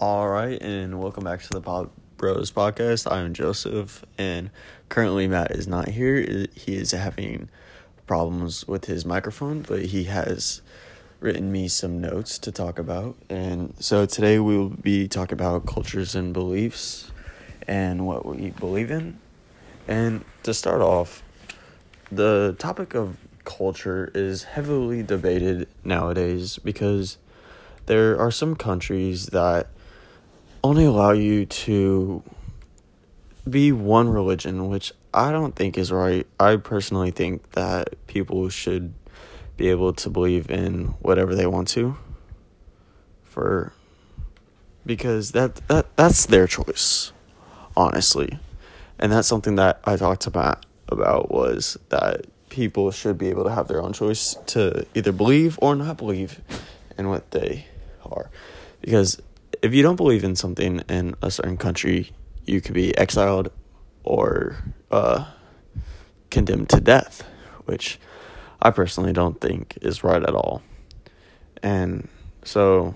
All right, and welcome back to the Pod Bros podcast. I'm Joseph, and currently Matt is not here. He is having problems with his microphone, but he has written me some notes to talk about. And so today we will be talking about cultures and beliefs and what we believe in. And to start off, the topic of culture is heavily debated nowadays because there are some countries that only allow you to be one religion, which I don't think is right. I personally think that people should be able to believe in whatever they want to for because that that that's their choice, honestly. And that's something that I talked about about was that people should be able to have their own choice to either believe or not believe in what they are. Because if you don't believe in something in a certain country, you could be exiled or uh, condemned to death, which I personally don't think is right at all. And so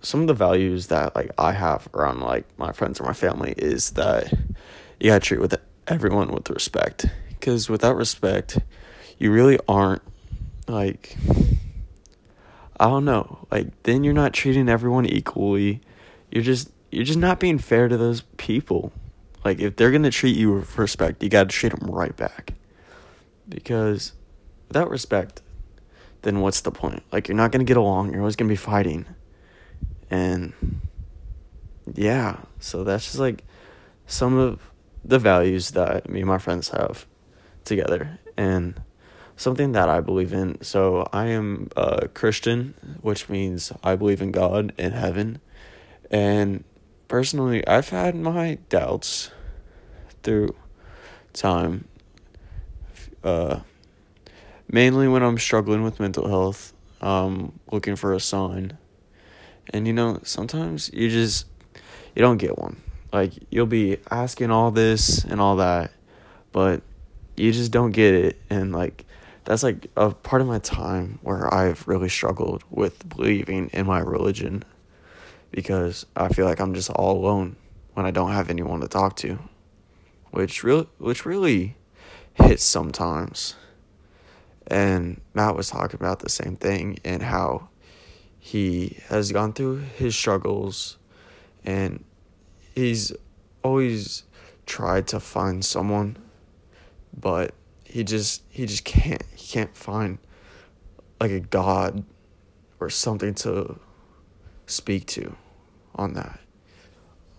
some of the values that like I have around like my friends or my family is that you gotta treat with everyone with respect. Because without respect, you really aren't like I don't know. Like then you're not treating everyone equally. You're just you're just not being fair to those people. Like if they're gonna treat you with respect, you gotta treat them right back. Because without respect, then what's the point? Like you're not gonna get along. You're always gonna be fighting, and yeah. So that's just like some of the values that me and my friends have together, and something that I believe in. So I am a Christian, which means I believe in God and heaven. And personally, I've had my doubts through time. Uh, mainly when I'm struggling with mental health, um, looking for a sign. And you know, sometimes you just you don't get one. Like you'll be asking all this and all that, but you just don't get it and like that's like a part of my time where I've really struggled with believing in my religion because I feel like I'm just all alone when I don't have anyone to talk to, which really which really hits sometimes. And Matt was talking about the same thing and how he has gone through his struggles and he's always tried to find someone but he just he just can't he can't find like a god or something to speak to on that.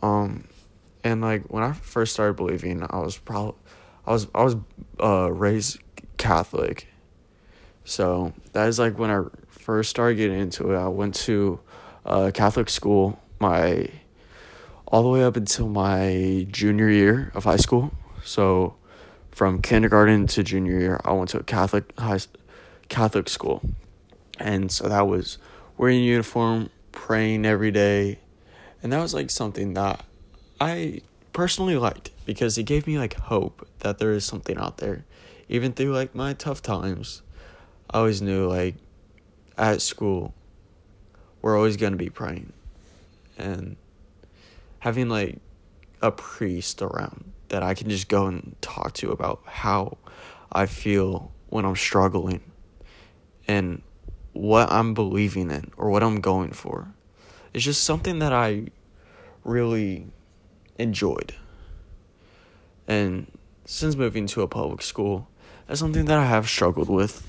Um and like when i first started believing i was probably i was i was uh raised catholic. So that is like when i first started getting into it i went to uh catholic school my all the way up until my junior year of high school. So from kindergarten to junior year, I went to a Catholic high Catholic school, and so that was wearing uniform, praying every day, and that was like something that I personally liked because it gave me like hope that there is something out there, even through like my tough times. I always knew like at school, we're always gonna be praying, and having like a priest around that I can just go and talk to about how I feel when I'm struggling and what I'm believing in or what I'm going for. It's just something that I really enjoyed. And since moving to a public school, that's something that I have struggled with.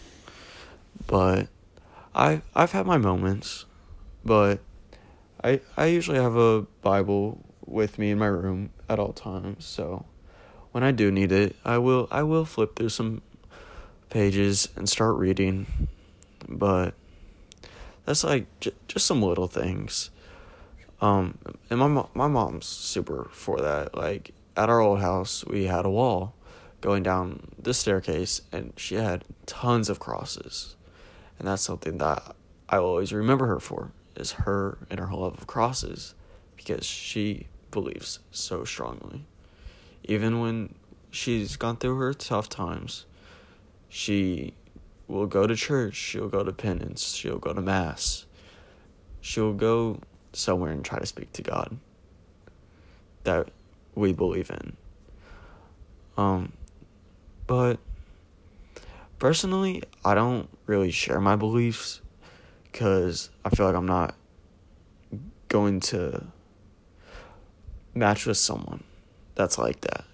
But I I've had my moments, but I I usually have a Bible with me in my room at all times. So when I do need it, I will I will flip through some pages and start reading. But that's like j- just some little things. Um, and my mo- my mom's super for that. Like at our old house, we had a wall going down the staircase, and she had tons of crosses, and that's something that I will always remember her for is her and her love of crosses, because she believes so strongly. Even when she's gone through her tough times, she will go to church, she'll go to penance, she'll go to mass. She'll go somewhere and try to speak to God that we believe in. Um, but personally, I don't really share my beliefs because I feel like I'm not going to match with someone that's like that.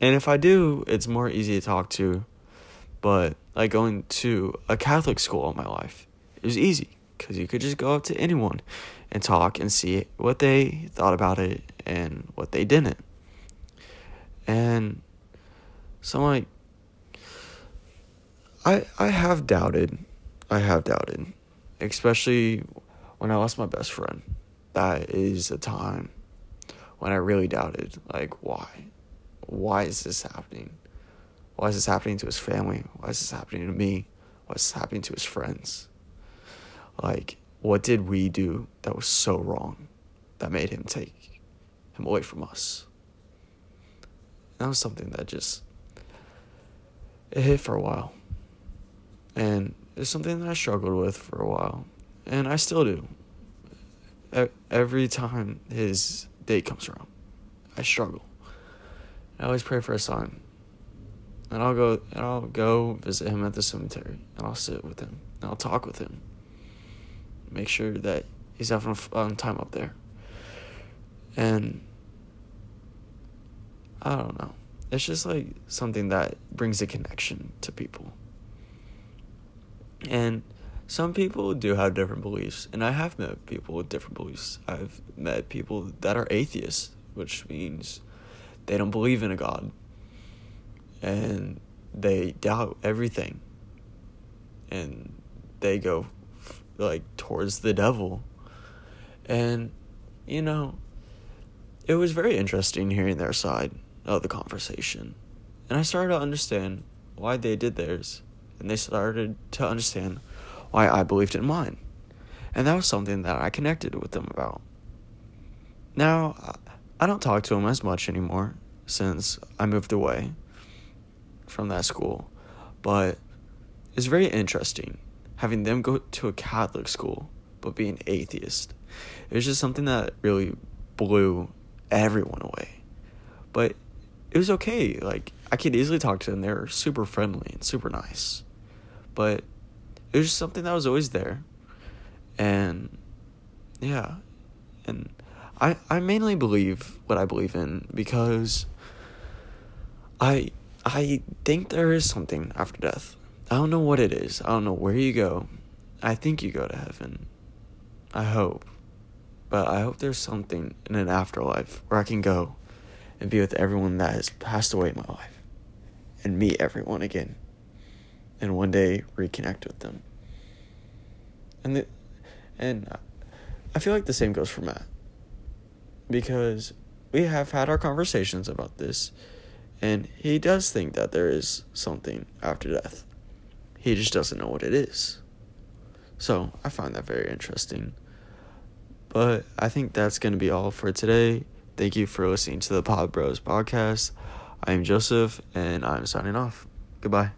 And if I do, it's more easy to talk to. But like going to a Catholic school all my life, it was easy because you could just go up to anyone and talk and see what they thought about it and what they didn't. And so I'm like, I I have doubted, I have doubted, especially when I lost my best friend. That is a time when I really doubted, like, why, why is this happening? Why is this happening to his family? Why is this happening to me? What's happening to his friends? Like, what did we do that was so wrong that made him take him away from us? that was something that just it hit for a while. And it's something that I struggled with for a while. And I still do. Every time his date comes around, I struggle. I always pray for a sign. And I'll go and I'll go visit him at the cemetery. And I'll sit with him. And I'll talk with him. Make sure that he's having a fun time up there. And I don't know. It's just like something that brings a connection to people. And some people do have different beliefs, and I have met people with different beliefs. I've met people that are atheists, which means they don't believe in a God. And they doubt everything. And they go like towards the devil. And you know, it was very interesting hearing their side of the conversation. And I started to understand why they did theirs. And they started to understand why I believed in mine. And that was something that I connected with them about. Now, I don't talk to them as much anymore since I moved away from that school. But it's very interesting having them go to a Catholic school but being atheist. It was just something that really blew everyone away. But it was okay. Like I could easily talk to them. They're super friendly and super nice. But it was just something that was always there. And yeah. And I I mainly believe what I believe in because I I think there is something after death. I don't know what it is. I don't know where you go. I think you go to heaven. I hope. But I hope there's something in an afterlife where I can go and be with everyone that has passed away in my life and meet everyone again and one day reconnect with them. And the, and I feel like the same goes for Matt because we have had our conversations about this and he does think that there is something after death. He just doesn't know what it is. So, I find that very interesting. But I think that's going to be all for today. Thank you for listening to the Pod Bros podcast. I'm Joseph, and I'm signing off. Goodbye.